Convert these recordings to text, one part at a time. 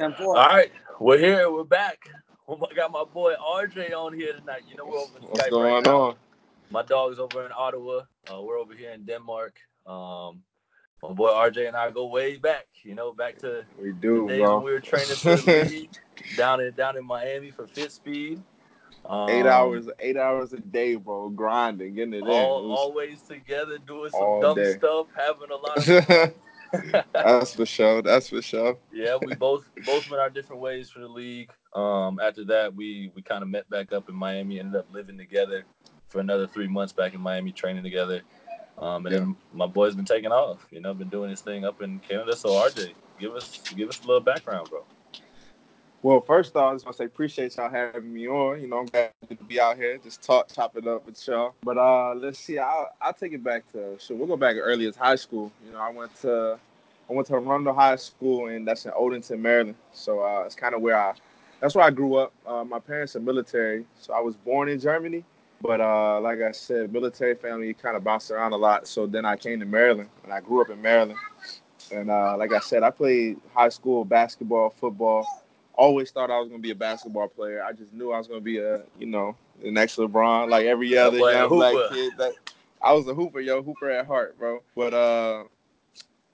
10 4. All right, we're here. We're back. I got my boy RJ on here tonight. You know, we're over What's Skype going right on? My dog's over in Ottawa. Uh, we're over here in Denmark. Um, my boy RJ and I go way back. You know, back to we do, the days bro. when we were training for the league down in down in Miami for Fit Speed. Um, eight hours, eight hours a day, bro. Grinding, getting it all, in. It always together, doing some dumb day. stuff, having a lot of. That's for sure. That's for sure. yeah, we both both went our different ways for the league. Um, after that, we we kind of met back up in Miami. Ended up living together for another three months back in Miami, training together. Um, and yeah. then my boy's been taking off. You know, been doing his thing up in Canada. So RJ, give us give us a little background, bro. Well, first off, I just want to say appreciate y'all having me on. You know, I'm glad to be out here, just talk, chop it up with y'all. But uh, let's see, I'll, I'll take it back to so we'll go back early as high school. You know, I went to I went to Arundel High School, and that's in Odenton, Maryland. So uh, it's kind of where I that's where I grew up. Uh, my parents are military, so I was born in Germany. But uh, like I said, military family kind of bounced around a lot. So then I came to Maryland, and I grew up in Maryland. And uh, like I said, I played high school basketball, football always thought I was gonna be a basketball player. I just knew I was gonna be a, you know, the next LeBron, like every other young black kid. That I was a hooper, yo, hooper at heart, bro. But uh,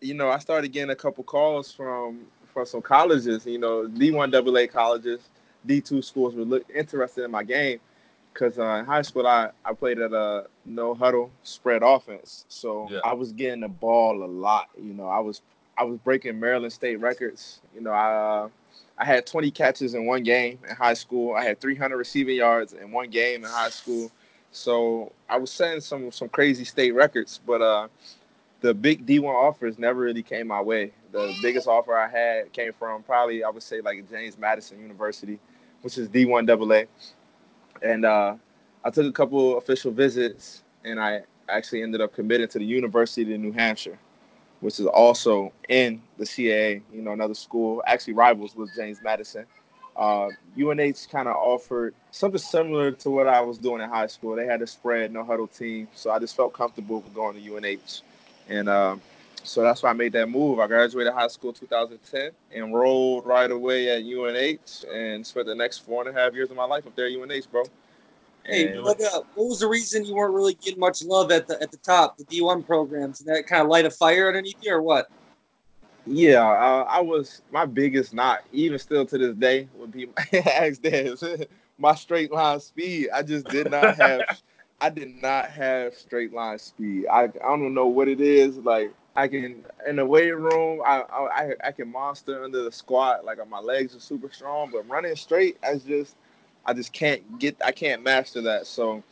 you know, I started getting a couple calls from from some colleges, you know, D one AA colleges, D two schools were look, interested in my game. Cause uh, in high school, I, I played at a no huddle spread offense, so yeah. I was getting the ball a lot. You know, I was I was breaking Maryland State records. You know, I uh, I had 20 catches in one game in high school. I had 300 receiving yards in one game in high school. So I was setting some some crazy state records, but uh, the big D1 offers never really came my way. The biggest offer I had came from probably I would say like James Madison University, which is D1 AA, and uh, I took a couple official visits, and I actually ended up committing to the University of New Hampshire which is also in the CAA, you know, another school, actually rivals with James Madison. Uh, UNH kind of offered something similar to what I was doing in high school. They had a spread, no huddle team, so I just felt comfortable with going to UNH, and uh, so that's why I made that move. I graduated high school 2010, enrolled right away at UNH, and spent the next four and a half years of my life up there at UNH, bro. Hey, what, uh, what was the reason you weren't really getting much love at the at the top, the D1 programs? Did that kind of light a fire underneath you, or what? Yeah, uh, I was my biggest knock, even still to this day, when people ask that, my straight line speed. I just did not have, I did not have straight line speed. I I don't know what it is. Like I can in the weight room, I I I can monster under the squat. Like my legs are super strong, but running straight, I just I just can't get I can't master that. So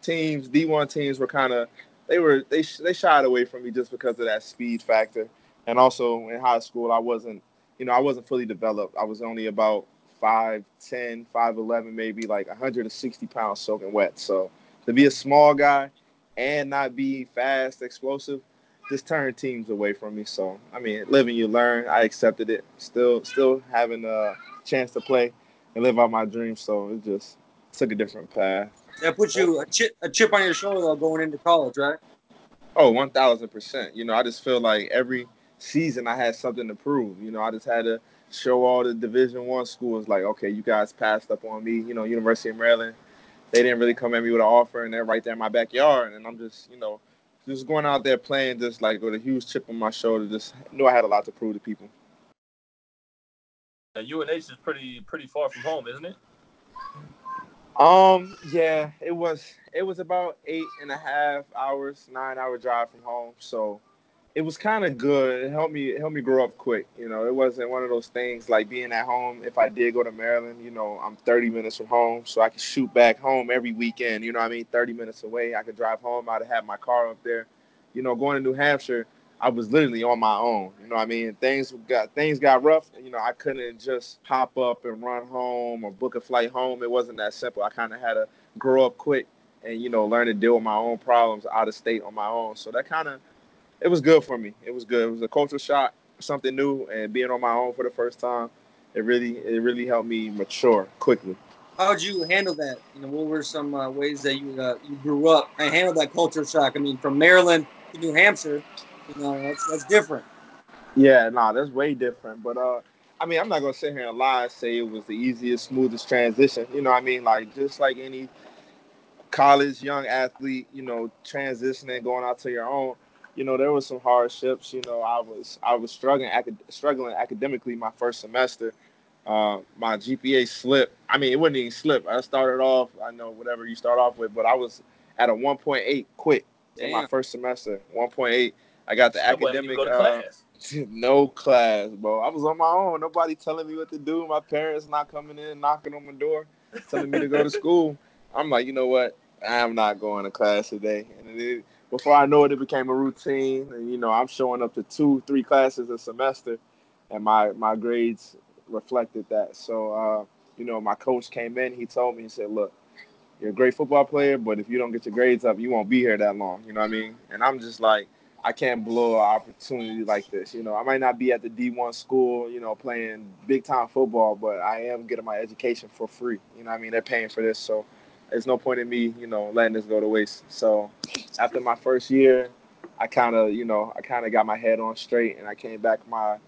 teams D1 teams were kind of they were they they shied away from me just because of that speed factor. And also in high school I wasn't you know I wasn't fully developed. I was only about 5'10, 5'11 maybe like 160 pounds soaking wet. So to be a small guy and not be fast, explosive, just turned teams away from me. So I mean, living you learn. I accepted it. Still, still having a chance to play and live out my dreams. So it just took a different path. That puts you a chip, a chip on your shoulder though, going into college, right? Oh, one thousand percent. You know, I just feel like every season I had something to prove. You know, I just had to show all the Division One schools like, okay, you guys passed up on me. You know, University of Maryland, they didn't really come at me with an offer, and they're right there in my backyard, and I'm just, you know, just going out there playing, just like with a huge chip on my shoulder. Just knew I had a lot to prove to people. UNH is pretty pretty far from home, isn't it? Um, yeah, it was it was about eight and a half hours, nine hour drive from home. So it was kind of good. It helped me it helped me grow up quick. You know, it wasn't one of those things like being at home. If I did go to Maryland, you know, I'm 30 minutes from home, so I could shoot back home every weekend. You know, I mean, 30 minutes away, I could drive home. I'd have my car up there. You know, going to New Hampshire, I was literally on my own. You know, what I mean, things got things got rough. You know, I couldn't just pop up and run home or book a flight home. It wasn't that simple. I kind of had to grow up quick and you know learn to deal with my own problems out of state on my own. So that kind of it was good for me. It was good. It was a cultural shock, something new, and being on my own for the first time. It really it really helped me mature quickly. How did you handle that? You know, what were some uh, ways that you uh, you grew up and handled that culture shock? I mean, from Maryland to New Hampshire, you know, that's that's different. Yeah, nah, that's way different. But uh, I mean, I'm not gonna sit here and lie and say it was the easiest, smoothest transition. You know, what I mean, like just like any college young athlete, you know, transitioning, going out to your own. You know, there was some hardships. You know, I was I was struggling acad- struggling academically my first semester. Uh, my GPA slipped. I mean, it wouldn't even slip. I started off, I know whatever you start off with, but I was at a 1.8 quick in my first semester. 1.8. I got the So academic. Go uh, class. no class, bro. I was on my own. Nobody telling me what to do. My parents not coming in, knocking on my door, telling me to go to school. I'm like, you know what? I'm not going to class today. And it, before I know it, it became a routine. And you know, I'm showing up to two, three classes a semester, and my my grades reflected that. So, uh, you know, my coach came in. He told me, he said, "Look, you're a great football player, but if you don't get your grades up, you won't be here that long." You know what I mean? And I'm just like. I can't blow an opportunity like this. You know, I might not be at the D1 school, you know, playing big time football, but I am getting my education for free. You know I mean? They're paying for this. So there's no point in me, you know, letting this go to waste. So after my first year, I kind of, you know, I kind of got my head on straight and I came back my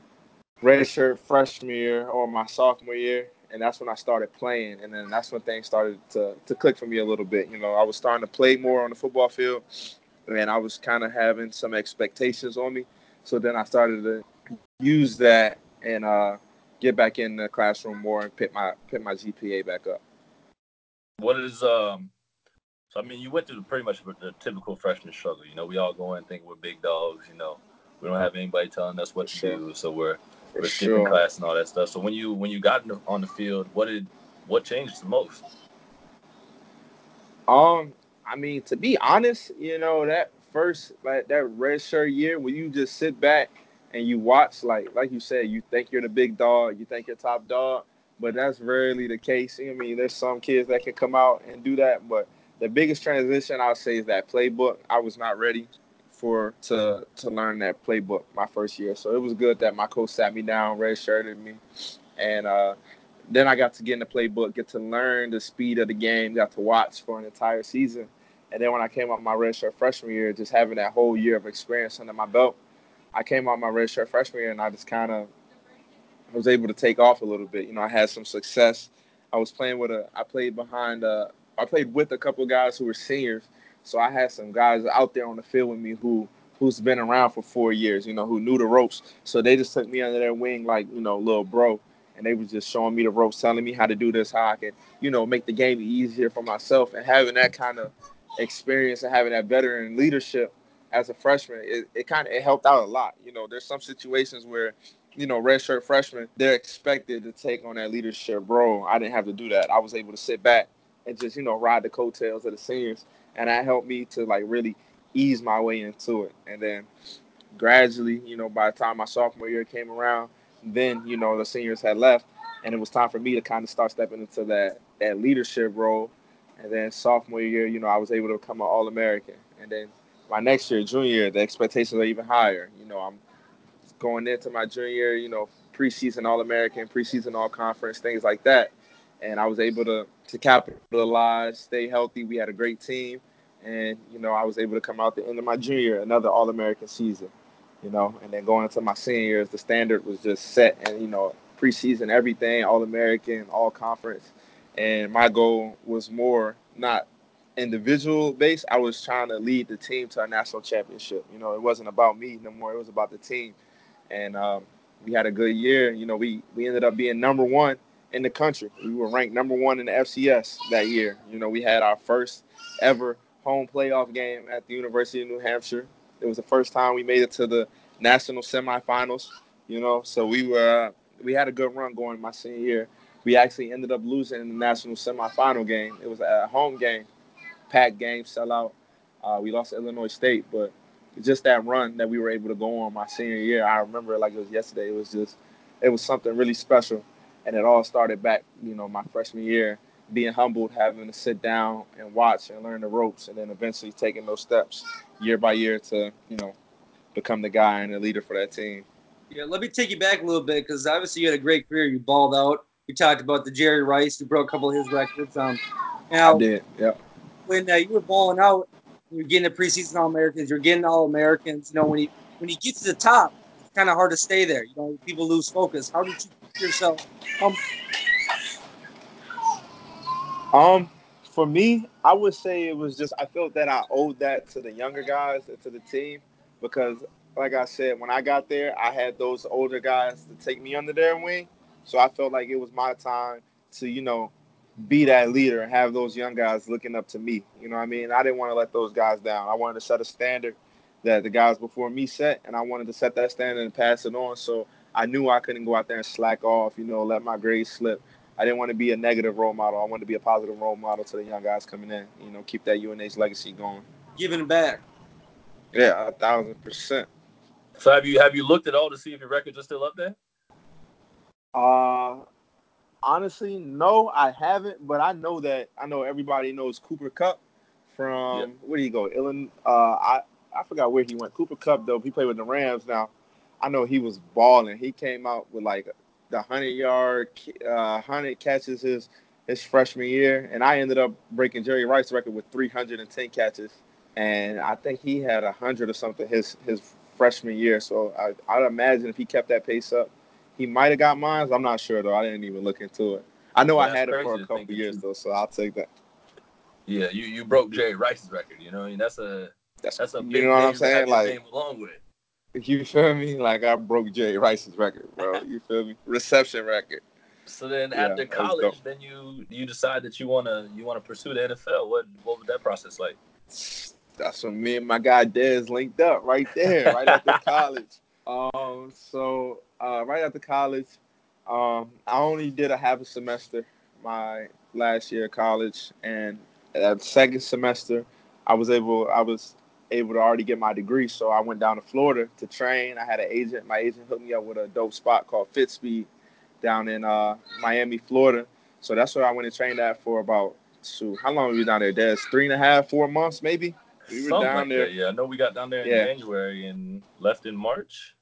redshirt freshman year or my sophomore year. And that's when I started playing. And then that's when things started to, to click for me a little bit. You know, I was starting to play more on the football field and I was kind of having some expectations on me. So then I started to use that and uh, get back in the classroom more and pick my pick my GPA back up. What is um? So I mean, you went through pretty much the typical freshman struggle. You know, we all go in thinking we're big dogs. You know, we don't have anybody telling us what to sure. do, so we're we're skipping sure. class and all that stuff. So when you when you got on the field, what did what changed the most? Um, I mean, to be honest, you know that first like that red shirt year when you just sit back and you watch, like like you said, you think you're the big dog, you think you're top dog, but that's rarely the case. I mean, there's some kids that can come out and do that, but the biggest transition I'll say is that playbook. I was not ready for to to learn that playbook my first year, so it was good that my coach sat me down, red shirted me, and uh, then I got to get in the playbook, get to learn the speed of the game, got to watch for an entire season. And then when I came out my redshirt freshman year, just having that whole year of experience under my belt, I came out my redshirt freshman year and I just kind of was able to take off a little bit. You know, I had some success. I was playing with a, I played behind, a, I played with a couple guys who were seniors. So I had some guys out there on the field with me who, who's been around for four years, you know, who knew the ropes. So they just took me under their wing like, you know, little bro and they was just showing me the ropes, telling me how to do this, how I could, you know, make the game easier for myself. And having that kind of experience and having that veteran leadership as a freshman, it, it kind of it helped out a lot. You know, there's some situations where, you know, redshirt freshmen, they're expected to take on that leadership role. I didn't have to do that. I was able to sit back and just, you know, ride the coattails of the seniors. And that helped me to like really ease my way into it. And then gradually, you know, by the time my sophomore year came around, then you know the seniors had left, and it was time for me to kind of start stepping into that that leadership role. And then sophomore year, you know, I was able to become an All American. And then my next year, junior year, the expectations are even higher. You know, I'm going into my junior year, you know, preseason All American, preseason All Conference, things like that. And I was able to to capitalize, stay healthy. We had a great team, and you know, I was able to come out the end of my junior year, another All American season you know. And then going into my senior years, the standard was just set, and you know, preseason everything, All American, All Conference, and my goal was more not individual based. I was trying to lead the team to a national championship. You know, it wasn't about me no more; it was about the team, and um, we had a good year. You know, we we ended up being number one in the country. We were ranked number one in the FCS that year. You know, we had our first ever home playoff game at the University of New Hampshire. It was the first time we made it to the national semifinals. You know, so we were uh, we had a good run going my senior year. We actually ended up losing in the national semifinal game. It was a home game, packed game, sellout. Uh, we lost to Illinois State, but just that run that we were able to go on my senior year, I remember it like it was yesterday. It was just, it was something really special, and it all started back, you know, my freshman year, being humbled, having to sit down and watch and learn the ropes, and then eventually taking those steps year by year to, you know, become the guy and the leader for that team. Yeah, let me take you back a little bit because obviously you had a great career. You balled out. We talked about the Jerry Rice who broke a couple of his records. Um, now I did, yeah. when uh, you were balling out, you were getting the preseason All Americans. You're getting All Americans. You know when you when you get to the top, it's kind of hard to stay there. You know, people lose focus. How did you keep yourself? Um, Um, for me, I would say it was just I felt that I owed that to the younger guys and to the team because, like I said, when I got there, I had those older guys to take me under their wing, so I felt like it was my time to, you know, be that leader and have those young guys looking up to me. You know what I mean? I didn't want to let those guys down. I wanted to set a standard that the guys before me set, and I wanted to set that standard and pass it on. So I knew I couldn't go out there and slack off, you know, let my grades slip. I didn't want to be a negative role model. I wanted to be a positive role model to the young guys coming in. You know, keep that UNH legacy going. giving back. Yeah, a thousand percent. So have you have you looked at all to see if your records are still up there? Uh, honestly, no, I haven't. But I know that I know everybody knows Cooper Kupp from Yeah. where do you go? Illinois. Uh, I I forgot where he went. Cooper Kupp though. He played with the Rams now. I know he was balling. He came out with like the hundred yard, uh, hundred catches his his freshman year, and I ended up breaking Jerry Rice's record with three hundred and ten catches, and I think he had hundred or something his his freshman year. So I I'd imagine if he kept that pace up, he might have got mine. I'm not sure though. I didn't even look into it. I know Well, I had it for a couple years you- though, so I'll take that. Yeah, you, you broke Jerry Rice's record. You know, I mean that's a That's, that's a you big know what I'm saying. Like along with. You feel me? Like I broke Jay Rice's record, bro. You feel me? Reception record. So then Yeah, after college, then you you decide that you wanna you wanna pursue the NFL. What what was that process like? That's when me and my guy Dez linked up right there, right after college. Um, so uh, right after college, um, I only did a half a semester my last year of college, and that second semester, I was able I was able to already get my degree. So I went down to Florida to train. I had an agent. My agent hooked me up with a dope spot called FitSpeed down in uh, Miami, Florida. So that's where I went and trained at for about shoot, how long were we down there? Dez three and a half, four months maybe. We were Something down like there. that. Yeah, I know we got down there in Yeah. January and left in March.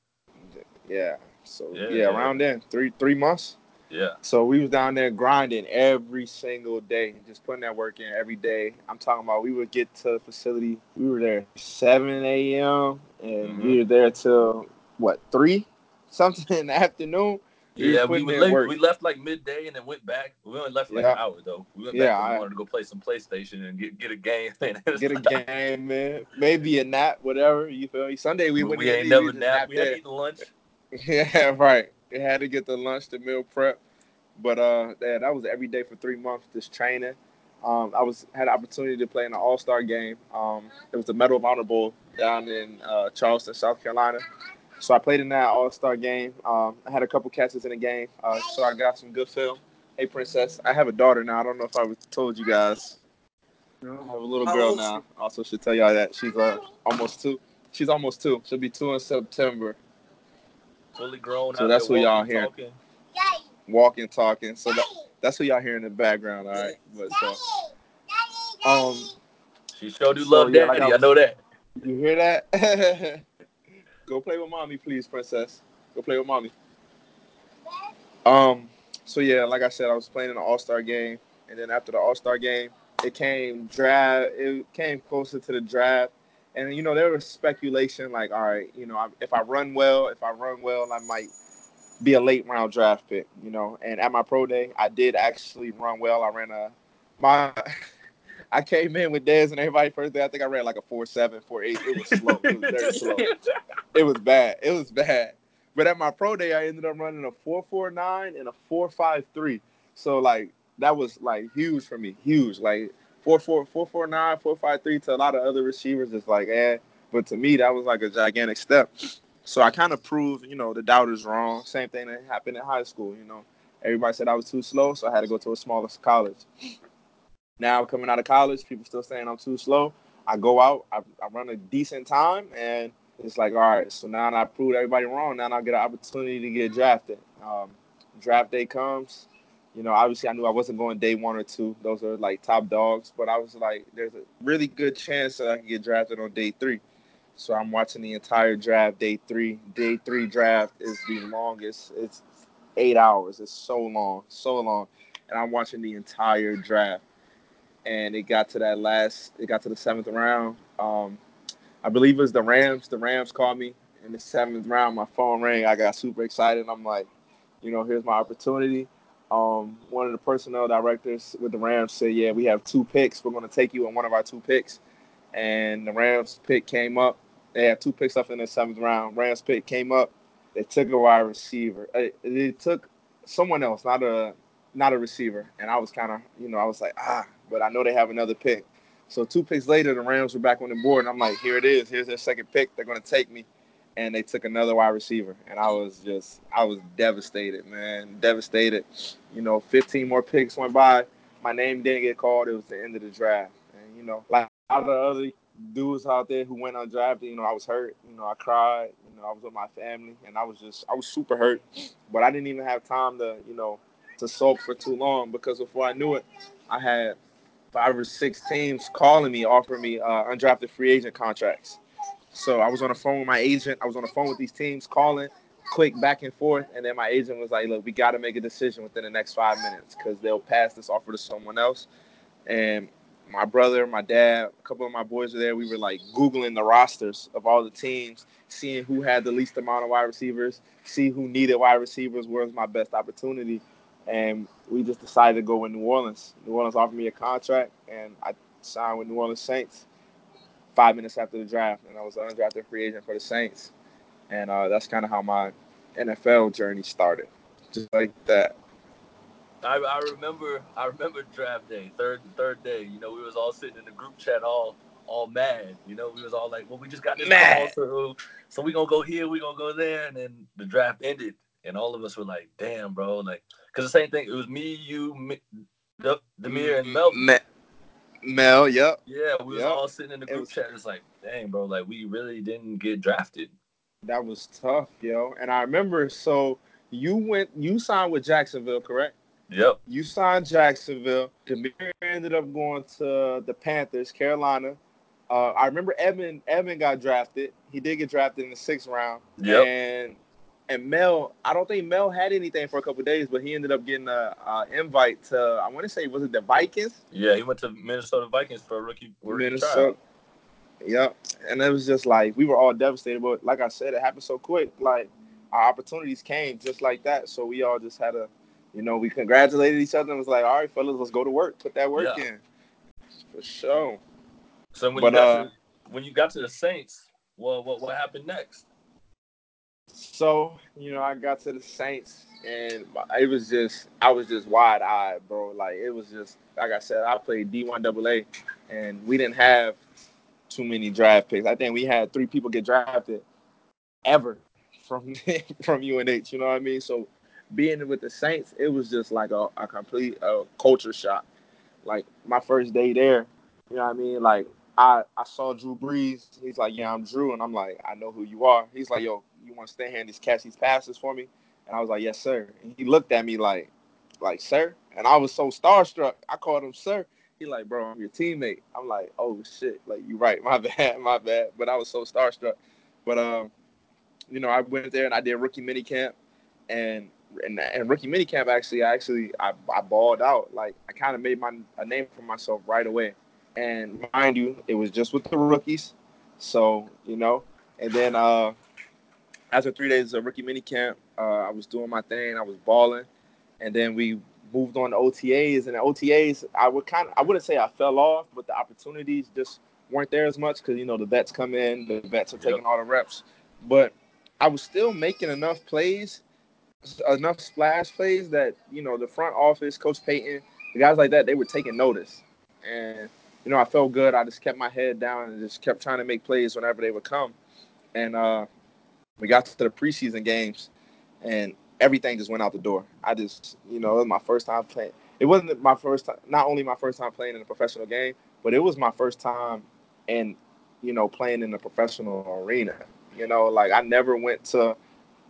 Yeah. So Yeah. yeah, around then, three three months. Yeah. So we was down there grinding every single day, just putting that work in every day. I'm talking about we would get to the facility. We were there 7 a.m. and Mhm. we were there till what three, something in the afternoon. We Yeah, we putting would in work. we left like midday and then went back. We only left like Yeah. an hour though. We went Yeah, back 'cause we I- wanted to go play some PlayStation and get, get a game. Get a game, man. Maybe a nap, whatever. You feel me? Sunday we we, wouldn't we ain't never napped. nap We had there. to eat lunch. Yeah, right. It had to get the lunch, the meal prep. But uh yeah, that was every day for three months, just training. Um, I was had the opportunity to play in an all star game. Um, it was the Medal of Honor Bowl down in uh, Charleston, South Carolina. So I played in that all star game. Um, I had a couple catches in the game, uh, so I got some good film. Hey, princess, I have a daughter now. I don't know if I was- told you guys. I have a little girl now. Also, should tell y'all that she's uh, almost two. She's almost two. She'll be two in September. Fully grown. So that's there what y'all walking, hear. talking. walking, talking. So that, that's what y'all hear in the background, all right. But so, um, She sure do So, love yeah, daddy. like I I, know that. you hear that? Go play with mommy, please, princess. Go play with mommy. Um. So yeah, like I said, I was playing in the All Star game, and then after the All Star game, it came draft. It came closer to the draft, and you know there was speculation like, all right, you know, I- if I run well, if I run well, I might be a late round draft pick. You know, and at my pro day, I did actually run well. I ran a my. I came in with Dez and everybody first day. I think I ran like a four seven, four eight. It was slow. It was very slow. It was bad. It was bad. But at my pro day, I ended up running a four four nine and a four five three. So like that was like huge for me. Huge. Like four four four four nine, four five three to a lot of other receivers it's like eh. But to me that was like a gigantic step. So I kind of proved, you know, the doubters wrong. Same thing that happened in high school, you know. Everybody said I was too slow, so I had to go to a smaller college. Now coming out of college, people still saying I'm too slow. I go out, I, I run a decent time, and it's like, all right, so now I proved everybody wrong. Now I get an opportunity to get drafted. Um, draft day comes. You know, obviously I knew I wasn't going day one or two. Those are like top dogs, but I was like, there's a really good chance that I can get drafted on day three. So I'm watching the entire draft, day three. Day three draft is the longest. It's eight hours. It's so long, so long. And I'm watching the entire draft. And it got to that last, it got to the seventh round. Um, I believe it was the Rams. The Rams called me in the seventh round. My phone rang. I got super excited. I'm like, you know, here's my opportunity. Um, one of the personnel directors with the Rams said, "Yeah, we have two picks. We're going to take you in one of our two picks." And the Rams pick came up. They had two picks up in the seventh round. Rams pick came up. They took a wide receiver. They took someone else, not a not a receiver. And I was kind of, you know, I was like, ah, but I know they have another pick. So two picks later, the Rams were back on the board, and I'm like, here it is. Here's their second pick. They're going to take me and they took another wide receiver, and I was just I was devastated, man, devastated. You know, 15 more picks went by. My name didn't get called. It was the end of the draft, and you know, like a lot of the other dudes out there who went undrafted, you know, I was hurt. You know, I cried. You know, I was with my family, and I was just I was super hurt, but I didn't even have time to you know to sulk for too long because before I knew it, I had five or six teams calling me, offering me uh, undrafted free agent contracts. So I was on the phone with my agent. I was on the phone with these teams calling, quick back and forth, and then my agent was like, "Look, we got to make a decision within the next five minutes because they'll pass this offer to someone else." And my brother, my dad, a couple of my boys were there. We were like googling the rosters of all the teams, seeing who had the least amount of wide receivers, see who needed wide receivers, where was my best opportunity, and we just decided to go with New Orleans. New Orleans offered me a contract, and I signed with New Orleans Saints five minutes after the draft, and I was an undrafted free agent for the Saints, and uh, that's kind of how my NFL journey started, just like that. I, I remember I remember draft day, third third day. You know, we was all sitting in the group chat, all all mad. You know, we was all like, "Well, we just got this mad. call, so so we gonna go here, we gonna go there," and then the draft ended, and all of us were like, "Damn, bro!" Like, cause the same thing. It was me, you, me, Demir, and Melvin. Mel, yep. Yeah, we was all sitting in the group was, chat. It's like, dang, bro, like we really didn't get drafted. That was tough, yo. And I remember, so you went, you signed with Jacksonville, correct? Yep. You signed Jacksonville. Demir ended up going to the Panthers, Carolina. Uh, I remember Evan. Evan got drafted. He did get drafted in the sixth round. Yep. And and Mel, I don't think Mel had anything for a couple days, but he ended up getting a, a, invite to. I want to say, was it the Vikings? Yeah, he went to Minnesota Vikings for a rookie. rookie Minnesota. Trial. Yep, and it was just like we were all devastated. But like I said, it happened so quick. Like our opportunities came just like that. So we all just had a, you know, we congratulated each other and was like, "All right, fellas, let's go to work. Put that work yeah. in." For sure. So when but, you got uh, to when you got to the Saints, well, what what happened next? So, you know, I got to the Saints and it was just I was just wide eyed, bro. Like it was just like I said, I played D one AA and we didn't have too many draft picks. I think we had three people get drafted ever from from UNH, you know what I mean? So being with the Saints, it was just like a, a complete uh, culture shock. Like my first day there, you know what I mean? Like I, I saw Drew Brees. He's like, Yeah, I'm Drew. And I'm like, I know who you are. He's like, Yo, you want to stay here and just catch these passes for me? And I was like, yes, sir. And he looked at me like, like, sir. And I was so starstruck. I called him sir. He like, bro, I'm your teammate. I'm like, oh shit, like you right, my bad, my bad. But I was so starstruck. But um, you know, I went there and I did rookie mini camp, and and, and rookie mini camp actually, I actually I, I balled out. Like I kind of made my a name for myself right away. And mind you, it was just with the rookies. So you know, and then uh, after three days of rookie mini camp, uh, I was doing my thing. I was balling, and then we moved on to OTAs. And the OTAs, I would kind of, I wouldn't say I fell off, but the opportunities just weren't there as much because you know the vets come in, the vets are taking yep. all the reps. But I was still making enough plays, enough splash plays that you know the front office, Coach Payton, the guys like that, they were taking notice, and you know I felt good. I just kept my head down and just kept trying to make plays whenever they would come, and uh, we got to the preseason games, and everything just went out the door. I just, you know, it was my first time playing. It wasn't my first time, not only my first time playing in a professional game, but it was my first time in, you know, playing in a professional arena. You know, like I never went to,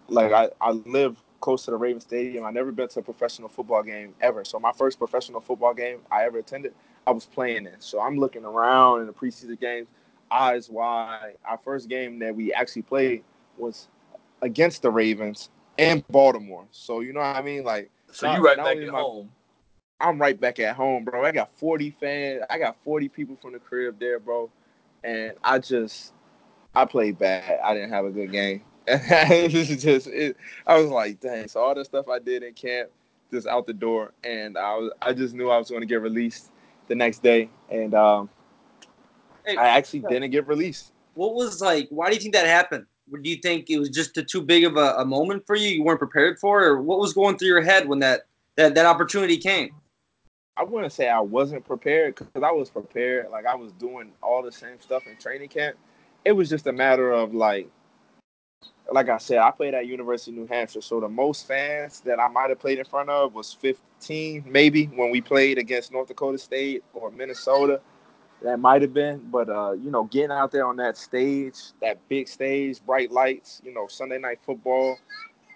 like I, I live close to the Raven Stadium. I never been to a professional football game ever. So my first professional football game I ever attended, I was playing in. So I'm looking around in the preseason games, eyes wide. Our first game that we actually played was against the Ravens and Baltimore. So you know what I mean? Like So not, you right back at my, home. I'm right back at home, bro. I got 40 fans. I got 40 people from the crib there, bro. And I just I played bad. I didn't have a good game. This is just it, I was like, dang, so all the stuff I did in camp just out the door and I was I just knew I was going to get released the next day and um, Hey, I actually didn't get released. what was like? Why do you think that happened? Do you think it was just a, too big of a, a moment for you? You weren't prepared for it, or what was going through your head when that that, that opportunity came? I wouldn't say I wasn't prepared because I was prepared. Like I was doing all the same stuff in training camp. It was just a matter of like, like I said, I played at University of New Hampshire, so the most fans that I might have played in front of was 15, maybe when we played against North Dakota State or Minnesota. That might have been, but uh, you know, getting out there on that stage, that big stage, bright lights, you know, Sunday night football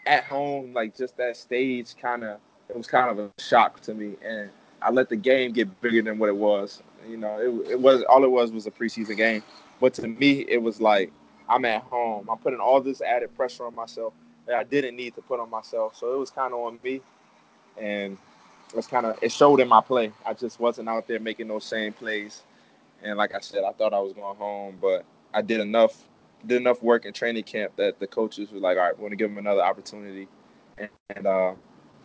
at home, like just that stage, kind of, it was kind of a shock to me, and I let the game get bigger than what it was. You know, it, it was all it was was a preseason game, but to me, it was like I'm at home. I'm putting all this added pressure on myself that I didn't need to put on myself, so it was kind of on me, and it's kind of it showed in my play. I just wasn't out there making those same plays. And like I said, I thought I was going home, but I did enough did enough work in training camp that the coaches were like, all right, we want to give him another opportunity. And, and uh,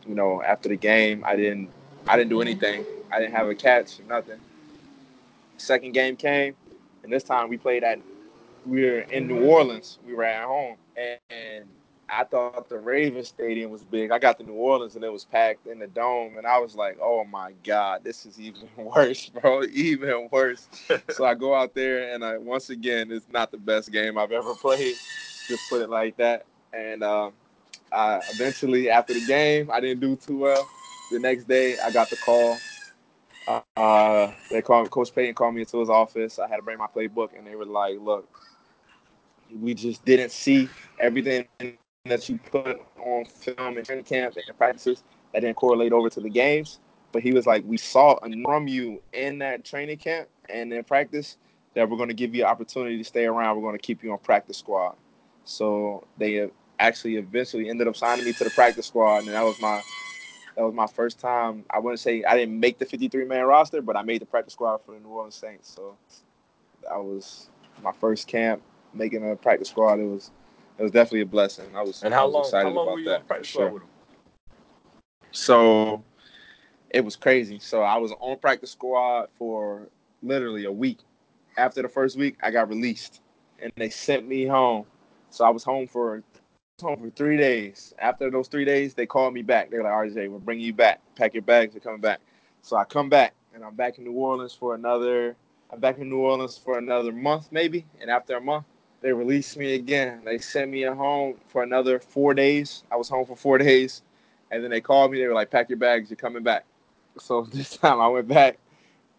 you know, after the game, I didn't I didn't do anything. I didn't have a catch, or nothing. Second game came, and this time we played at we were in New Orleans. We were at home, and, and I thought the Ravens Stadium was big. I got to New Orleans and it was packed in the dome, and I was like, "Oh my God, this is even worse, bro! Even worse." so I go out there, and I once again, it's not the best game I've ever played. Just put it like that. And um, I eventually, after the game, I didn't do too well. The next day, I got the call. Uh, they called Coach Payton called me into his office. I had to bring my playbook, and they were like, "Look, we just didn't see everything that you put on film and training camp and practices that didn't correlate over to the games. But he was like, we saw from you in that training camp and in practice that we're going to give you an opportunity to stay around. We're going to keep you on practice squad. So they actually eventually ended up signing me to the practice squad, and that was my that was my first time. I wouldn't say I didn't make the 53 man roster, but I made the practice squad for the New Orleans Saints. So that was my first camp making a practice squad. It was it was definitely a blessing. I was And how I was long? excited How long about were you that on practice for squad sure. with him? So it was crazy. So I was on practice squad for literally a week. After the first week, I got released, and they sent me home. So I was home for home for three days. After those three days, they called me back. They're like, RJ, we're bringing you back. Pack your bags. You're coming back. So I come back, and I'm back in New Orleans for another. I'm back in New Orleans for another month, maybe. And after a month, they released me again. They sent me home for another four days. I was home for four days, and then they called me. They were like, "Pack your bags. You're coming back." So this time I went back,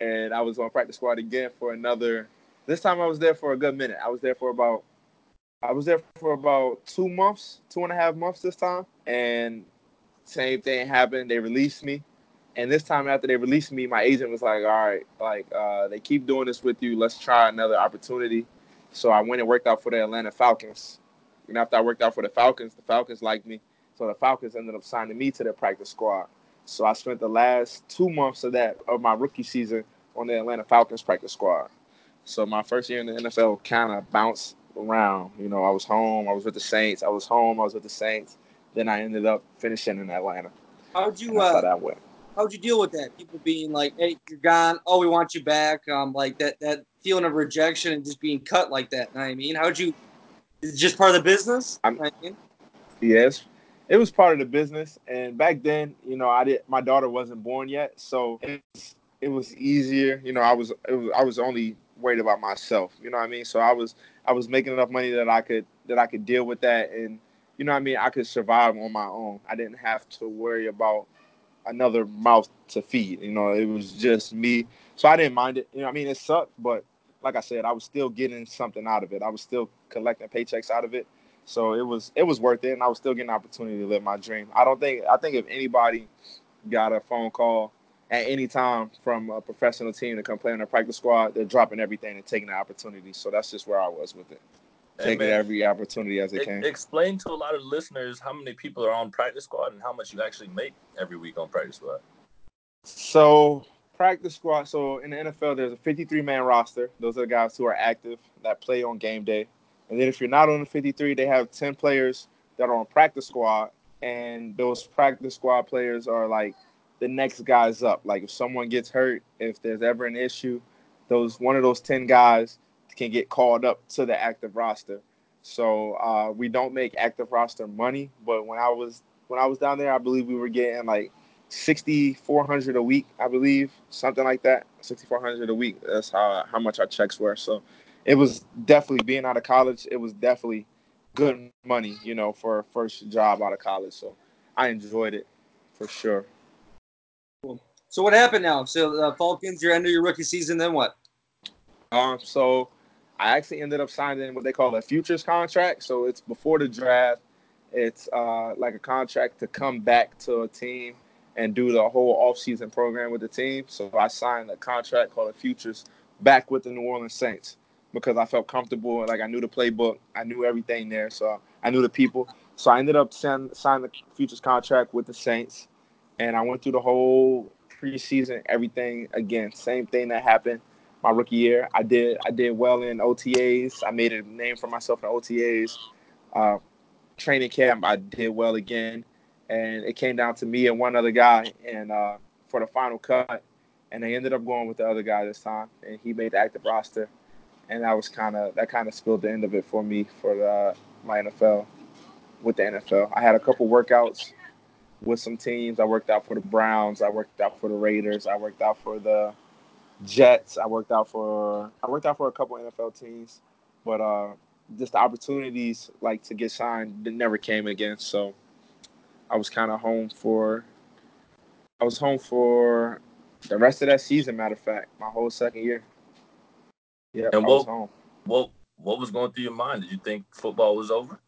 and I was on practice squad again for another. This time I was there for a good minute. I was there for about. I was there for about two months, two and a half months this time, and same thing happened. They released me, and this time after they released me, my agent was like, "All right, like uh, they keep doing this with you. Let's try another opportunity." So I went and worked out for the Atlanta Falcons. And after I worked out for the Falcons, the Falcons liked me. So the Falcons ended up signing me to their practice squad. So I spent the last two months of that of my rookie season on the Atlanta Falcons practice squad. So my first year in the NFL kind of bounced around. You know, I was home, I was with the Saints, I was home, I was with the Saints. Then I ended up finishing in Atlanta. How'd you that's how uh, that went. How'd you deal with that? People being like, "Hey, you're gone. Oh, we want you back." Um, like that that feeling of rejection and just being cut like that. Know what I mean, how'd you? Is it just part of the business? I'm- I mean? Yes, it was part of the business, and back then, you know, I did. My daughter wasn't born yet, so it was, it was easier. You know, I was, it was I was only worried about myself. You know what I mean? So I was I was making enough money that I could that I could deal with that, and you know what I mean. I could survive on my own. I didn't have to worry about another mouth to feed. You know, it was just me, so I didn't mind it. You know, I mean, it sucked, but like I said, I was still getting something out of it. I was still collecting paychecks out of it. So it was it was worth it, and I was still getting an opportunity to live my dream. I don't think I think if anybody got a phone call at any time from a professional team to come play on a practice squad, they're dropping everything and taking the opportunity. So that's just where I was with it, taking man, every opportunity as it e- came. explain to a lot of listeners how many people are on practice squad and how much you actually make every week on practice squad. So practice squad. So in the NFL, there's a 53 man roster. Those are the guys who are active that play on game day. And then if you're not on the 53, they have 10 players that are on practice squad, and those practice squad players are like the next guys up. Like if someone gets hurt, if there's ever an issue, those one of those 10 guys can get called up to the active roster. So uh, we don't make active roster money, but when I was when I was down there, I believe we were getting like sixty four hundred a week, I believe, something like that. Sixty four hundred a week. That's how how much our checks were. So it was definitely being out of college. It was definitely good money, you know, for a first job out of college. So I enjoyed it for sure. Cool. So what happened now? So uh, Falcons, you're end of your rookie season. Then what? Um. So I actually ended up signing what they call a futures contract. So it's before the draft. It's uh, like a contract to come back to a team and do the whole offseason program with the team. So I signed a contract called a futures back with the New Orleans Saints because I felt comfortable. Like I knew the playbook, I knew everything there, so I knew the people. So I ended up signing the futures contract with the Saints, and I went through the whole preseason, everything again. Same thing that happened my rookie year. I did I did well in OTAs. I made a name for myself in OTAs. Uh, training camp, I did well again, and it came down to me and one other guy, and uh, for the final cut, and they ended up going with the other guy this time, and he made the active roster, and that was kind of that kind of spilled the end of it for me for the, my NFL with the NFL. I had a couple workouts with some teams. I worked out for the Browns. I worked out for the Raiders. I worked out for the Jets. I worked out for I worked out for a couple NFL teams, but uh, just the opportunities like to get signed never came again. So I was kind of home for I was home for the rest of that season. Matter of fact, my whole second year. Yeah, and what, What what was going through your mind? Did you think football was over?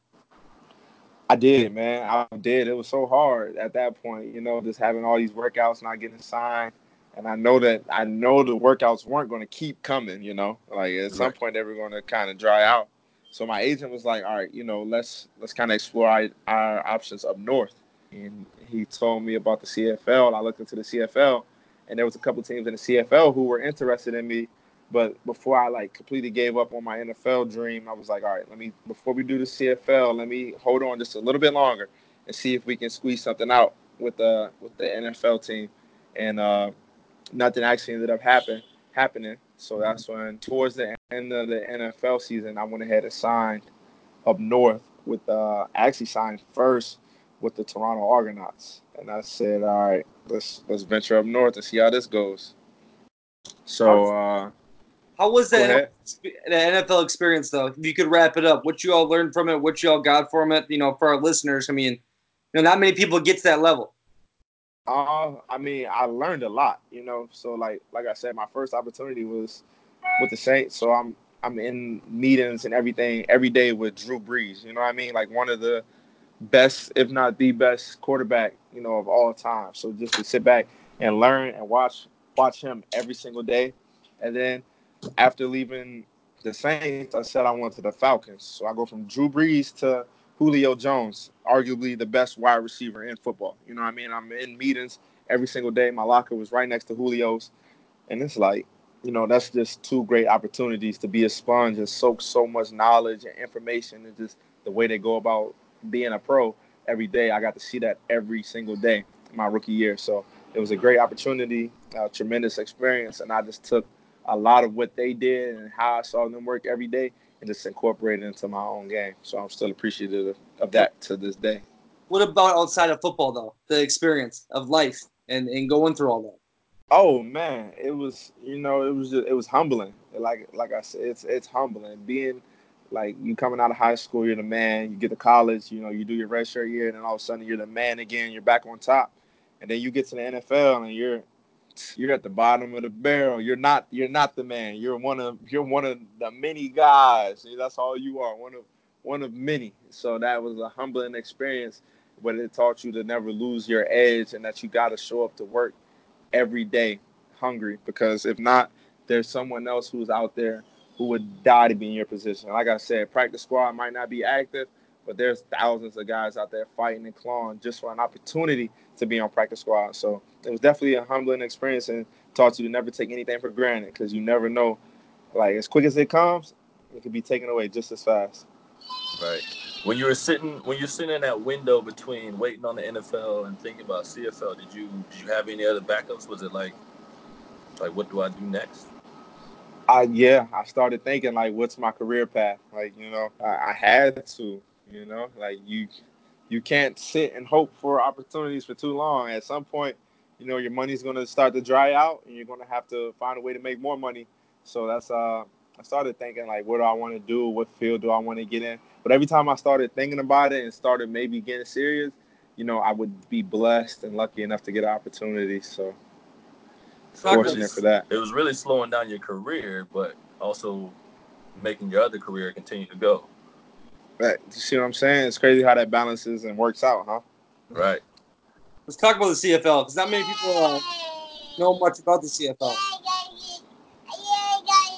I did, man. I did. It was so hard at that point, you know, just having all these workouts, not getting signed and I know that I know the workouts weren't going to keep coming. You know, like at some point they were going to kind of dry out. So my agent was like, "All right, you know, let's let's kind of explore our, our, options up north." And he told me about the CFL. I looked into the CFL, and there was a couple teams in the CFL who were interested in me. But before I like completely gave up on my NFL dream, I was like, "All right, let me before we do the CFL, let me hold on just a little bit longer and see if we can squeeze something out with the with the NFL team." And uh, nothing actually ended up happen, happening. So that's when, towards the end of the NFL season, I went ahead and signed up north with. Uh, actually signed first with the Toronto Argonauts, and I said, "All right, let's let's venture up north and see how this goes." So, uh, how was that the NFL experience though? If you could wrap it up, what you all learned from it, what you all got from it, you know, for our listeners. I mean, you know, not many people get to that level. Uh, I mean, I learned a lot, you know. So like like I said, my first opportunity was with the Saints. So I'm I'm in meetings and everything every day with Drew Brees. You know what I mean? Like one of the best, if not the best quarterback, you know, of all time. So just to sit back and learn and watch watch him every single day. And then after leaving the Saints, I said I went to the Falcons. So I go from Drew Brees to Julio Jones, arguably the best wide receiver in football. You know what I mean? I'm in meetings every single day. My locker was right next to Julio's. And it's like, you know, that's just two great opportunities to be a sponge and soak so much knowledge and information and just the way they go about being a pro every day. I got to see that every single day my rookie year. So it was a great opportunity, a tremendous experience. And I just took a lot of what they did and how I saw them work every day and just incorporate it into my own game. So I'm still appreciative of that to this day. What about outside of football though? The experience of life and, and going through all that. Oh man, it was you know it was just, it was humbling. Like like I said, it's it's humbling being like you coming out of high school, you're the man. You get to college, you know, you do your red shirt year, and then all of a sudden you're the man again. You're back on top, and then you get to the NFL and you're you're at the bottom of the barrel. You're not you're not the man. You're one of you're one of the many guys. That's all you are. One of one of many. So that was a humbling experience, but it taught you to never lose your edge and that you got to show up to work every day hungry because if not, there's someone else who's out there who would die to be in your position. Like I said, practice squad might not be active, but there's thousands of guys out there fighting and clawing just for an opportunity to be on practice squad. So it was definitely a humbling experience and taught you to never take anything for granted because you never know. Like as quick as it comes, it could be taken away just as fast. Right. When you were sitting, when you're sitting in that window between waiting on the NFL and thinking about CFL, did you did you have any other backups? Was it like, like what do I do next? I yeah, I started thinking like, what's my career path? Like, you know, I, I had to, you know, like you, you can't sit and hope for opportunities for too long. At some point, you know, your money's going to start to dry out, and you're going to have to find a way to make more money. So that's uh, I started thinking like, what do I want to do? What field do I want to get in? But every time I started thinking about it and started maybe getting serious, you know, I would be blessed and lucky enough to get opportunities. So fortunate for that. It was really slowing down your career, but also making your other career continue to go. Right. You see what I'm saying? It's crazy how that balances and works out, huh? Right. Let's talk about the CFL because not many people uh, know much about the CFL.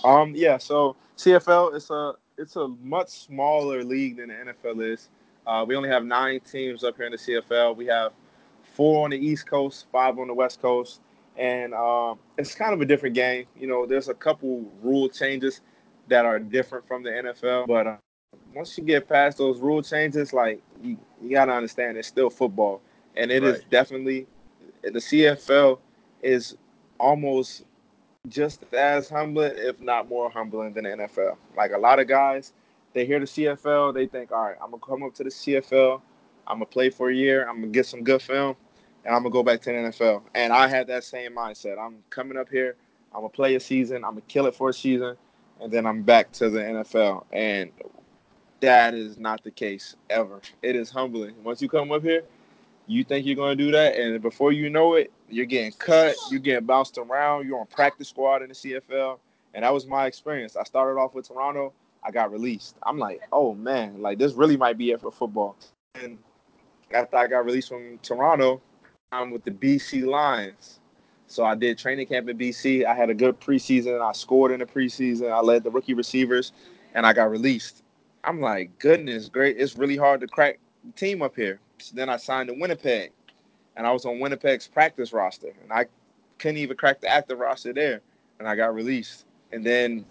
Um. Yeah. So CFL is a it's a much smaller league than the NFL is. Uh, we only have nine teams up here in the CFL. We have four on the East Coast, five on the West Coast, and um, it's kind of a different game. You know, there's a couple rule changes that are different from the NFL, but uh, once you get past those rule changes, like you, you gotta understand, it's still football, and it right. is definitely the CFL is almost just as humbling, if not more humbling than the NFL. Like a lot of guys, they hear the CFL, they think, all right, I'm gonna come up to the CFL, I'm gonna play for a year, I'm gonna get some good film, and I'm gonna go back to the NFL. And I had that same mindset. I'm coming up here, I'm gonna play a season, I'm gonna kill it for a season, and then I'm back to the NFL. And that is not the case ever. It is humbling. Once you come up here, you think you're going to do that, and before you know it, you're getting cut, you're getting bounced around, you're on practice squad in the CFL, and that was my experience. I started off with Toronto, I got released. I'm like, oh man, like this really might be it for football. And after I got released from Toronto, I'm with the BC Lions. So I did training camp in BC. I had a good preseason. I scored in the preseason. I led the rookie receivers, and I got released. I'm like, goodness, great. It's really hard to crack the team up here. So then I signed to Winnipeg, and I was on Winnipeg's practice roster, and I couldn't even crack the active roster there, and I got released. And then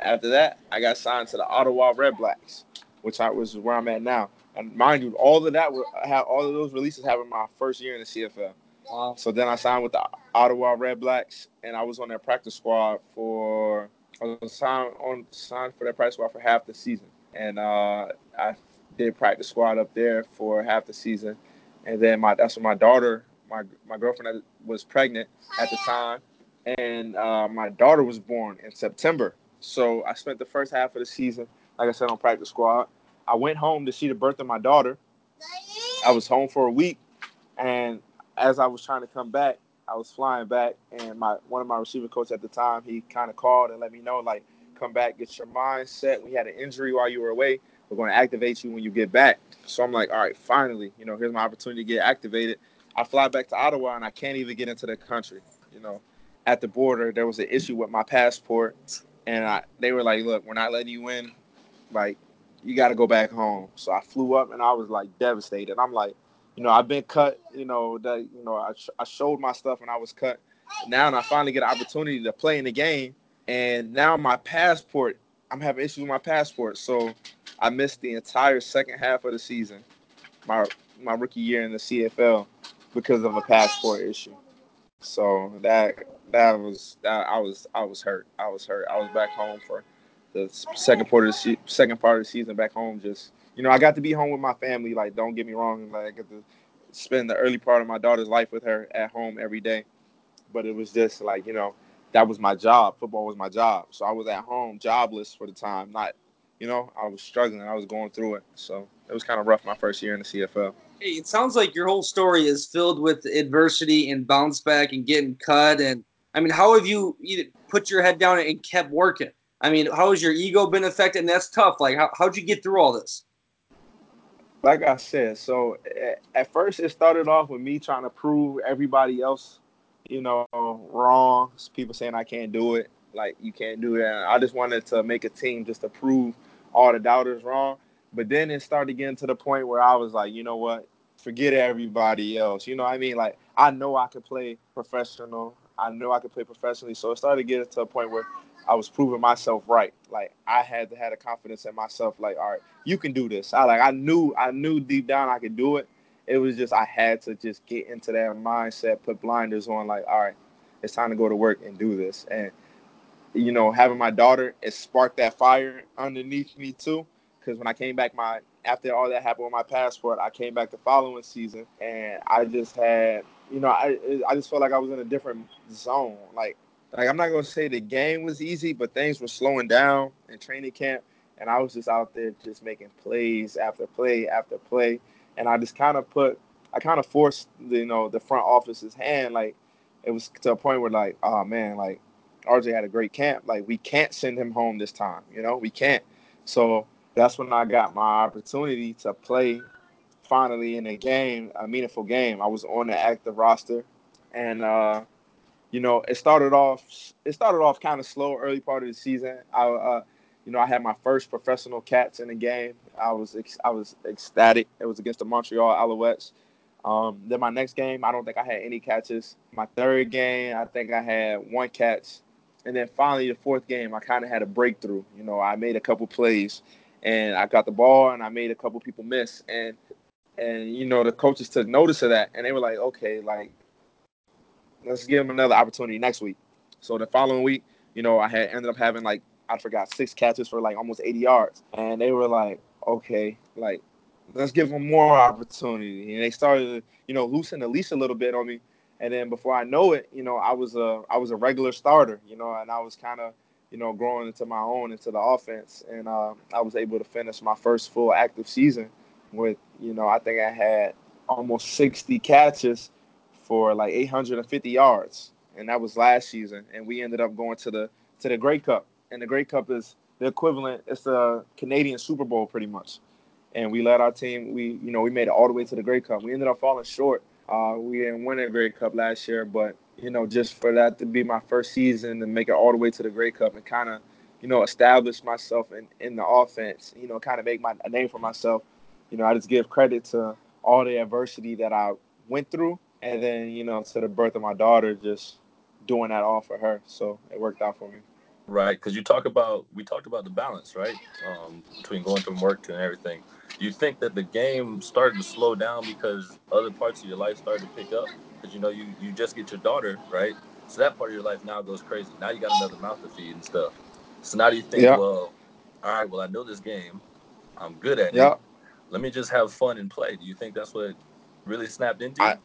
after that, I got signed to the Ottawa Red Blacks, which I was where I'm at now. And mind you, all of that, have all of those releases happened my first year in the CFL. Wow. So then I signed with the Ottawa Red Blacks, and I was on their practice squad for I was signed on signed for their practice squad for half the season, and uh, I did practice squad up there for half the season, and then my that's when my daughter, my my girlfriend was pregnant at the time, and uh, my daughter was born in September. So I spent the first half of the season, like I said, on practice squad. I went home to see the birth of my daughter. I was home for a week, and as I was trying to come back, I was flying back, and my one of my receiver coach at the time, he kind of called and let me know like, come back, get your mind set. We had an injury while you were away. We're going to activate you when you get back. So I'm like, all right, finally, you know, here's my opportunity to get activated. I fly back to Ottawa and I can't even get into the country. You know, at the border, there was an issue with my passport, and I, they were like, look, we're not letting you in. Like, you got to go back home. So I flew up and I was like devastated. I'm like, you know, I've been cut. You know that you know I, I showed my stuff and I was cut. Now and I finally get an opportunity to play in the game, and now my passport. I'm having issues with my passport, so I missed the entire second half of the season, my my rookie year in the CFL, because of a passport issue. So that that was that I was I was hurt. I was hurt. I was back home for the second part of the se- second part of the season back home. Just you know, I got to be home with my family. Like, don't get me wrong. Like, I get to spend the early part of my daughter's life with her at home every day. But it was just like you know, that was my job. Football was my job. So I was at home, jobless for the time. Not, you know, I was struggling. I was going through it. So it was kind of rough my first year in the CFL. Hey, it sounds like your whole story is filled with adversity and bounce back and getting cut. And I mean, how have you put your head down and kept working? I mean, how has your ego been affected? And that's tough. Like, how, how'd you get through all this? Like I said, so at first it started off with me trying to prove everybody else you know, wrong. People saying I can't do it. Like you can't do that. I just wanted to make a team just to prove all the doubters wrong. But then it started getting to the point where I was like, you know what? Forget everybody else. You know what I mean? Like I know I could play professional. I know I could play professionally. So it started getting to a point where I was proving myself right. Like I had to have a confidence in myself. Like, all right, you can do this. I like I knew I knew deep down I could do it. It was just I had to just get into that mindset, put blinders on. Like, all right, it's time to go to work and do this. And you know, having my daughter, it sparked that fire underneath me too. Because when I came back, my after all that happened with my passport, I came back the following season, and I just had, you know, I I just felt like I was in a different zone. Like, like I'm not gonna say the game was easy, but things were slowing down in training camp, and I was just out there just making plays after play after play, and I just kind of put, I kind of forced, the, you know, the front office's hand. Like, it was to a point where like, oh man, like RJ had a great camp. Like we can't send him home this time. You know, we can't. So that's when I got my opportunity to play finally in a game, a meaningful game. I was on the active roster, and uh, you know, it started off. It started off kind of slow early part of the season. I, uh, you know, I had my first professional catch in the game. I was I was ecstatic. It was against the Montreal Alouettes. Um, then my next game, I don't think I had any catches. My third game, I think I had one catch. And then finally, the fourth game, I kind of had a breakthrough. You know, I made a couple plays, and I got the ball, and I made a couple people miss, and and you know the coaches took notice of that, and they were like, okay, like let's give him another opportunity next week. So the following week, you know, I had ended up having like I forgot six catches for like almost 80 yards, and they were like, okay, like let's give him more opportunity, and they started, you know, loosen the leash a little bit on me. And then before I know it, you know, I was a I was a regular starter, you know, and I was kind of, you know, growing into my own into the offense, and uh, I was able to finish my first full active season with, you know, I think I had almost 60 catches for like 850 yards, and that was last season, and we ended up going to the to the Grey Cup, and the Grey Cup is the equivalent. It's the Canadian Super Bowl, pretty much, and we led our team. We, you know, we made it all the way to the Grey Cup. We ended up falling short uh, we didn't win a Grey Cup last year, but you know, just for that to be my first season and make it all the way to the Grey Cup and kind of, you know, establish myself in, in the offense, you know, kind of make my a name for myself. You know, I just give credit to all the adversity that I went through, and then you know, to the birth of my daughter, just doing that all for her. So it worked out for me. Right, because you talk about we talked about the balance, right, um, between going to work and everything. You think that the game started to slow down because other parts of your life started to pick up? Because you know you you just get your daughter, right? So that part of your life now goes crazy. Now you got another mouth to feed and stuff. So now do you think, yep. well, all right, well I know this game, I'm good at yep. it. Let me just have fun and play. Do you think that's what really snapped into you? I,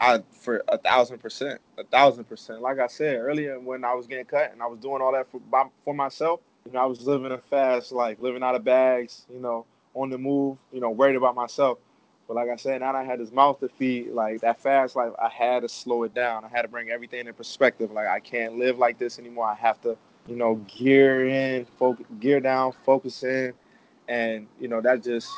I for a thousand percent, a thousand percent. Like I said earlier, when I was getting cut and I was doing all that for by, for myself, you know, I was living a fast life, living out of bags, you know, on the move, you know, worried about myself. But like I said, now I had this mouth to feed, like that fast life, I had to slow it down. I had to bring everything in perspective. Like I can't live like this anymore. I have to, you know, gear in, focus, gear down, focus in, and you know that just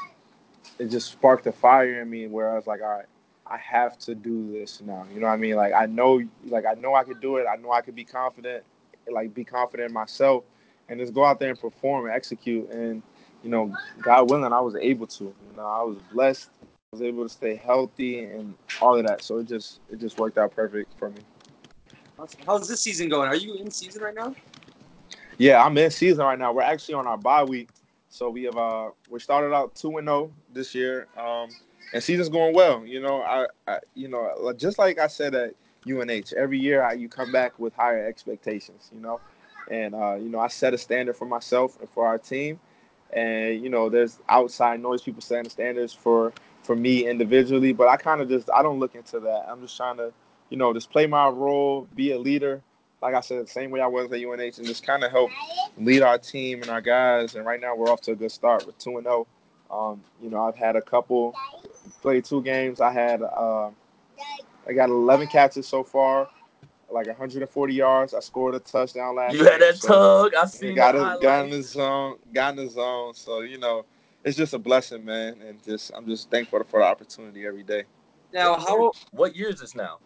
it just sparked a fire in me where I was like, all right, I have to do this now. You know what I mean? Like I know, like I know I could do it. I know I could be confident, like be confident in myself, and just go out there and perform and execute. And you know, God willing, I was able to. You know, I was blessed. I was able to stay healthy and all of that. So it just it just worked out perfect for me. How's this season going? Are you in season right now? Yeah, I'm in season right now. We're actually on our bye week, so we have uh we started out two and zero oh this year. Um, and season's going well. You know, I, I, you know, just like I said at UNH, every year I, you come back with higher expectations. You know, and uh, you know I set a standard for myself and for our team, and you know there's outside noise people setting standards for for me individually, but I kind of just I don't look into that. I'm just trying to, you know, just play my role, be a leader. Like I said, the same way I was at UNH, and just kind of help lead our team and our guys. And right now we're off to a good start with two and zero. Oh. Um, you know, I've had a couple played two games. I had uh, I got 11 catches so far, like 140 yards. I scored a touchdown last. You had that so tug. I see. Got it. Got in the zone. Got in the zone. So you know, it's just a blessing, man, and just I'm just thankful for the opportunity every day. Now, how? What year is this now?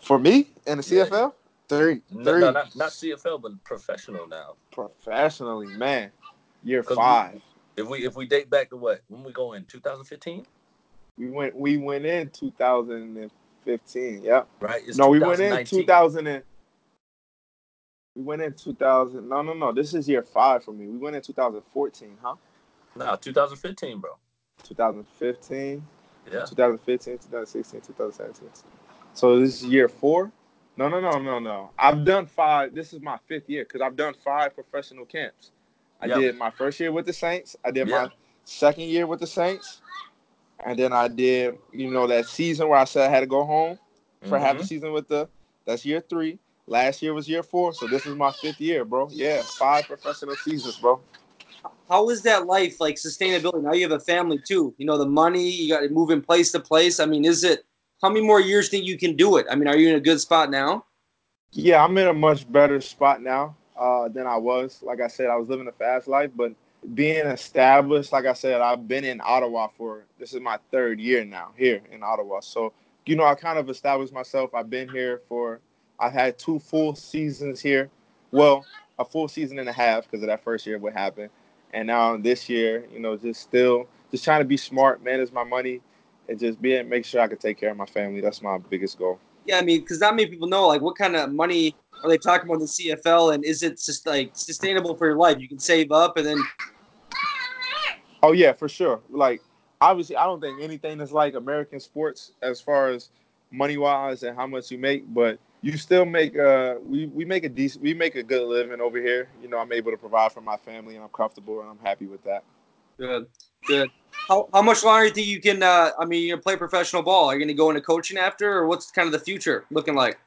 For me in the CFL, yeah. three. No, no, not not CFL, but professional now. Professionally, man, year five. We, if we if we date back to what when we go in 2015? We went we went in 2015. 2015. Yeah. Right. It's no, we went in 2000 and we went in 2000. No, no, no. This is year five for me. We went in 2014, huh? No, 2015, bro. 2015, Yeah. 2015, 2016, 2017. So this is year four? No, no, no, no, no. I've done five. This is my fifth year because I've done five professional camps. I Yep. did my first year with the Saints. I did Yeah. my second year with the Saints. And then I did, you know, that season where I said I had to go home for half the Mhm. season with the that's year three. Last year was year four. So this is my fifth year, bro. Yeah, five professional seasons, bro. How is that life like sustainability? Now you have a family too. You know the money. You got to move in place to place. I mean, is it? How many more years think you can do it? I mean, are you in a good spot now? Yeah, I'm in a much better spot now uh, than I was. Like I said, I was living a fast life, but being established, like I said, I've been in Ottawa for this is my third year now here in Ottawa. So, you know, I kind of established myself. I've been here for, I've had two full seasons here. Well, a full season and a half because of that first year, what happened. And now this year, you know, just still, just trying to be smart, manage my money, and just being make sure I can take care of my family. That's my biggest goal. Yeah, I mean, because not many people know like what kind of money are they talking about in the CFL, and is it just like sustainable for your life? You can save up and then Oh yeah, for sure. Like obviously, I don't think anything is like American sports as far as money wise and how much you make, but you still make uh we, we make a decent we make a good living over here. You know, I'm able to provide for my family and I'm comfortable and I'm happy with that. good, good. How, how much longer do you think you can? Uh, I mean, you're play professional ball. Are you gonna go into coaching after, or what's kind of the future looking like?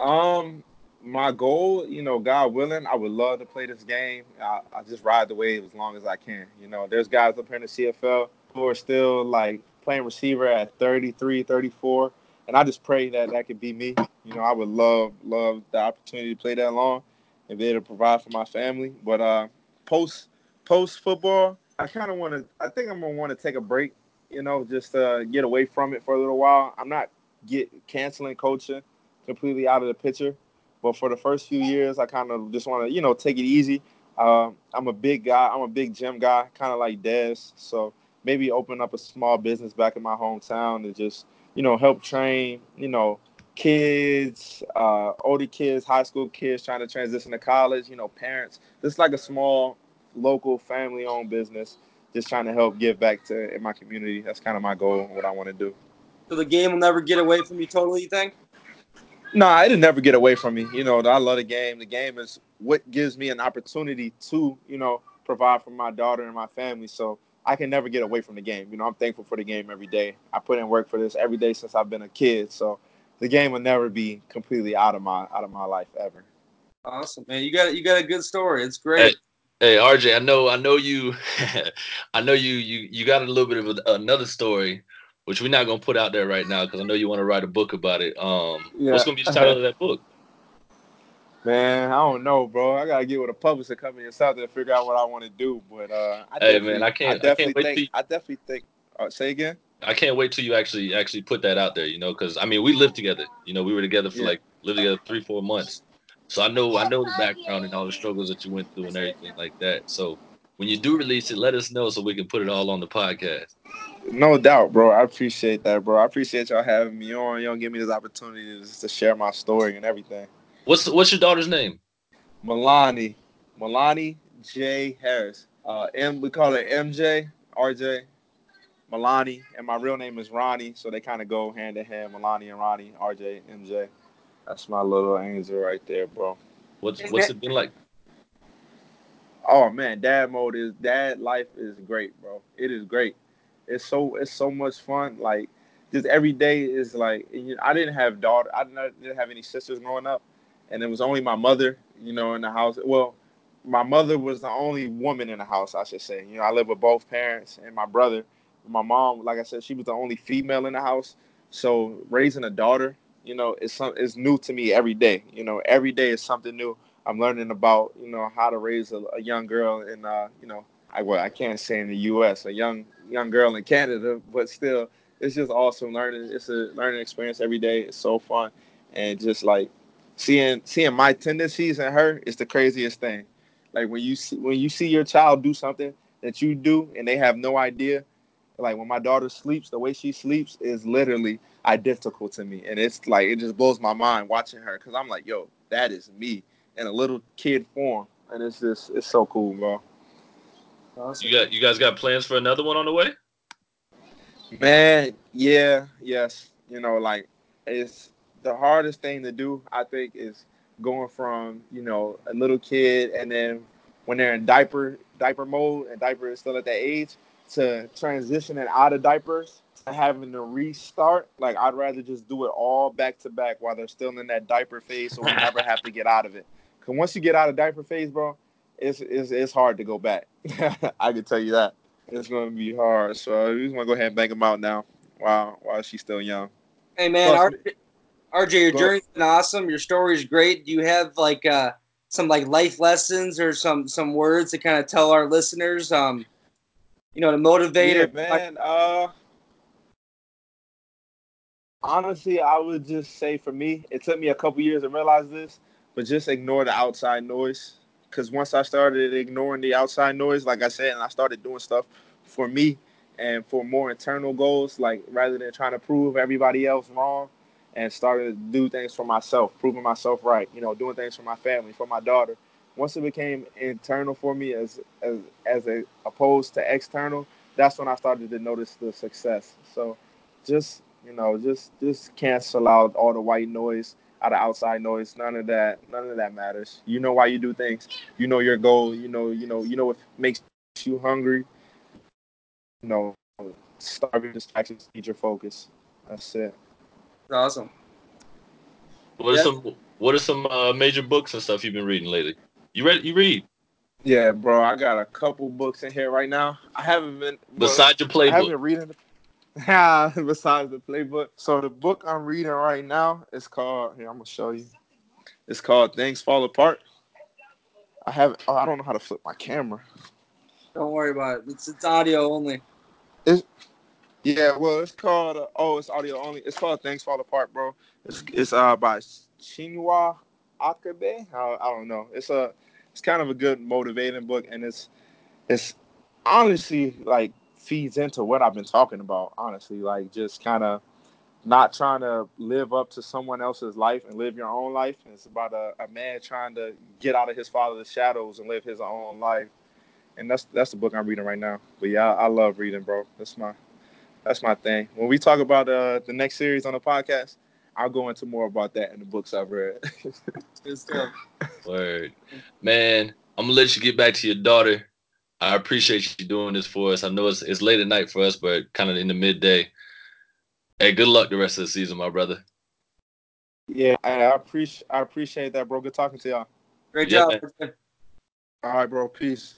Um, my goal, you know, God willing, I would love to play this game. I, I just ride the wave as long as I can. You know, there's guys up here in the CFL who are still like playing receiver at 33, 34, and I just pray that that could be me. You know, I would love, love the opportunity to play that long and be able to provide for my family. But uh, post post football, I kind of want to. I think I'm gonna want to take a break. You know, just uh, get away from it for a little while. I'm not get canceling coaching completely out of the picture. But for the first few years, I kind of just want to, you know, take it easy. Um, I'm a big guy. I'm a big gym guy, kind of like Dez. So maybe open up a small business back in my hometown and just, you know, help train, you know, kids, uh, older kids, high school kids trying to transition to college, you know, parents. Just like a small, local, family-owned business. Just trying to help give back to in my community. That's kind of my goal. What I want to do. So the game will never get away from you totally. You think? No, it'll never get away from me. You know, I love the game. The game is what gives me an opportunity to, you know, provide for my daughter and my family. So I can never get away from the game. You know, I'm thankful for the game every day. I put in work for this every day since I've been a kid. So the game will never be completely out of my out of my life ever. Awesome, man. You got you got a good story. It's great. Hey RJ, I know, I know you, I know you, you, you got a little bit of a, another story, which we're not gonna put out there right now because I know you want to write a book about it. Um, Yeah. what's gonna be the title of that book? Man, I don't know, bro. I gotta get with a publisher company or something to figure out what I want to do. But uh, I Hey, man, I can't- I can't definitely wait think, I definitely think. Uh, say again. I can't wait till you actually actually put that out there. You know, because I mean, we lived together. You know, we were together for Yeah. like lived together three, four months. So I know, I know the background and all the struggles that you went through and everything like that. So when you do release it, let us know so we can put it all on the podcast. No doubt, bro. I appreciate that, bro. I appreciate y'all having me on. Y'all give me this opportunity to, to share my story and everything. What's what's your daughter's name? Milani, Milani J Harris. Uh, M. We call her MJ, RJ, Milani, and my real name is Ronnie. So they kind of go hand in hand. Milani and Ronnie, RJ, MJ. That's my little angel right there, bro. What's what's it been like? Oh man, dad mode is dad life is great, bro. It is great. It's so it's so much fun. Like just every day is like you know, I didn't have daughter. I didn't, didn't have any sisters growing up, and it was only my mother, you know, in the house. Well, my mother was the only woman in the house, I should say. You know, I live with both parents and my brother. My mom, like I said, she was the only female in the house. So raising a daughter, you know, it's some is new to me every day. You know, every day is something new. I'm learning about you know how to raise a, a young girl in uh, you know I well I can't say in the U.S. a young young girl in Canada, but still it's just awesome learning. It's a learning experience every day. It's so fun, and just like seeing seeing my tendencies in her is the craziest thing. Like when you see when you see your child do something that you do and they have no idea, Like when my daughter sleeps, the way she sleeps is literally identical to me, and it's like it just blows my mind watching her because I'm like, yo, that is me in a little kid form, and it's just it's so cool, bro. Awesome. You got you guys got plans for another one on the way? Man, yeah, yes. You know, like it's the hardest thing to do. I think is going from you know a little kid and then when they're in diaper diaper mode and diaper is still at that age to transitioning out of diapers to having to restart. Like I'd rather just do it all back to back while they're still in that diaper phase, so we never have to get out of it. Cause once you get out of diaper phase, bro, it's it's, it's hard to go back. I can tell you that. It's gonna be hard. So we just wanna go ahead and bank them out now while while she's still young. Hey man, Plus, RJ, RJ, your journey's been awesome. Your story's great. Do you have like uh, some like life lessons or some some words to kind of tell our listeners? Um, you know, to motivate yeah, man. Uh, honestly, I would just say for me, it took me a couple years to realize this, but just ignore the outside noise because once I started ignoring the outside noise, like I said, and I started doing stuff for me and for more internal goals, like rather than trying to prove everybody else wrong, and started to do things for myself, proving myself right, you know, doing things for my family, for my daughter. Once it became internal for me as as as a opposed to external, that's when I started to notice the success. So just you know, just just cancel out all the white noise out of outside noise. None of that. None of that matters. You know why you do things. You know your goal. You know. You know. You know what makes you hungry. You know, starving distractions need your focus. That's it. Awesome. What are some What are some uh, major books and stuff you've been reading lately? You read? You read? Yeah, bro. I got a couple books in here right now. I haven't been. Besides your playbook. I haven't been reading. besides the playbook. So the book I'm reading right now is called. Here, I'm gonna show you. It's called Things Fall Apart. I have. Oh, I don't know how to flip my camera. Don't worry about it. It's it's audio only. It's yeah. Well, it's called. Uh, oh, it's audio only. It's called Things Fall Apart, bro. It's it's uh by Chinua Achebe. I, I don't know. It's a. It's kind of a good motivating book, and it's it's honestly like feeds into what I've been talking about, honestly. Like just kind of not trying to live up to someone else's life and live your own life. It's about a, a man trying to get out of his father's shadows and live his own life. And that's that's the book I'm reading right now. But yeah, I, I love reading, bro. That's my that's my thing. When we talk about uh, the next series on the podcast, I'll go into more about that in the books I've read. Word. Man, I'm gonna let you get back to your daughter. I appreciate you doing this for us. I know it's it's late at night for us, but kind of in the midday. Hey, good luck the rest of the season, my brother. Yeah, I, appreciate I appreciate that, bro. Good talking to y'all. Great yeah, job. Man. All right, bro. Peace.